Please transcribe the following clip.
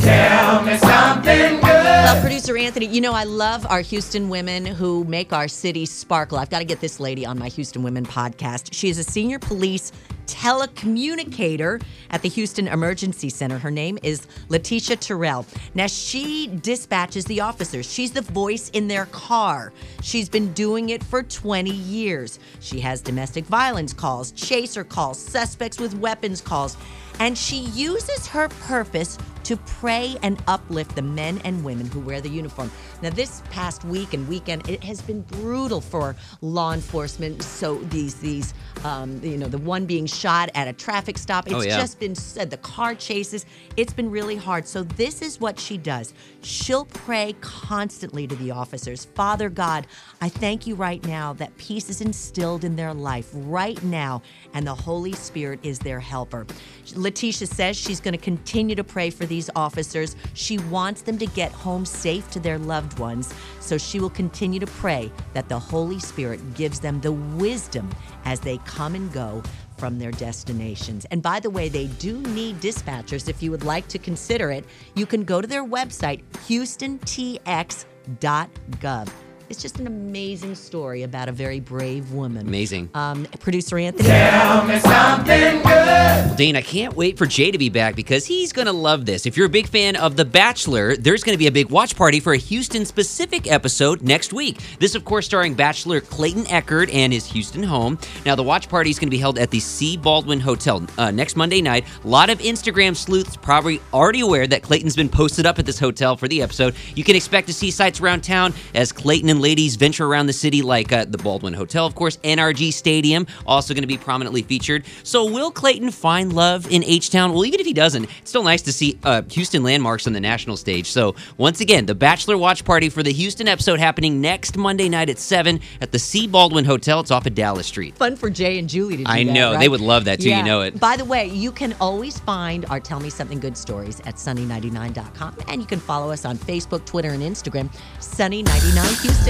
Tell me something good. Well, producer Anthony, you know I love our Houston women who make our city sparkle. I've got to get this lady on my Houston Women podcast. She is a senior police telecommunicator at the Houston Emergency Center. Her name is Letitia Terrell. Now, she dispatches the officers. She's the voice in their car. She's been doing it for 20 years. She has domestic violence calls, chaser calls, suspects with weapons calls, and she uses her purpose to pray and uplift the men and women who wear the uniform. Now, this past week and weekend, it has been brutal for law enforcement. So these these um, you know the one being shot at a traffic stop. It's Oh, yeah. just been said the car chases. It's been really hard. So this is what she does. She'll pray constantly to the officers. Father God, I thank you right now that peace is instilled in their life right now, and the Holy Spirit is their helper. Letitia says she's going to continue to pray for these officers. She wants them to get home safe to their loved ones. So she will continue to pray that the Holy Spirit gives them the wisdom as they come and go from their destinations. And by the way, they do need dispatchers. If you would like to consider it, you can go to their website, houstontx.gov. It's just an amazing story about a very brave woman. Amazing. Um, Producer Anthony. Tell me something good. Well, Dane, I can't wait for Jay to be back because he's going to love this. If you're a big fan of The Bachelor, there's going to be a big watch party for a Houston specific episode next week. This, of course, starring Bachelor Clayton Echard and his Houston home. Now, the watch party is going to be held at the C. Baldwin Hotel uh, next Monday night. A lot of Instagram sleuths probably already aware that Clayton's been posted up at this hotel for the episode. You can expect to see sights around town as Clayton and ladies venture around the city, like uh, the Baldwin Hotel, of course, NRG Stadium, also going to be prominently featured. So, will Clayton find love in H Town? Well, even if he doesn't, it's still nice to see uh, Houston landmarks on the national stage. So, once again, the Bachelor Watch Party for the Houston episode happening next Monday night at 7 at the C. Baldwin Hotel. It's off of Dallas Street. Fun for Jay and Julie to do that. I that, know. They would love that too, you know it. By the way, you can always find our Tell Me Something Good stories at sunny99.com. And you can follow us on Facebook, Twitter, and Instagram, Sunny99 Houston.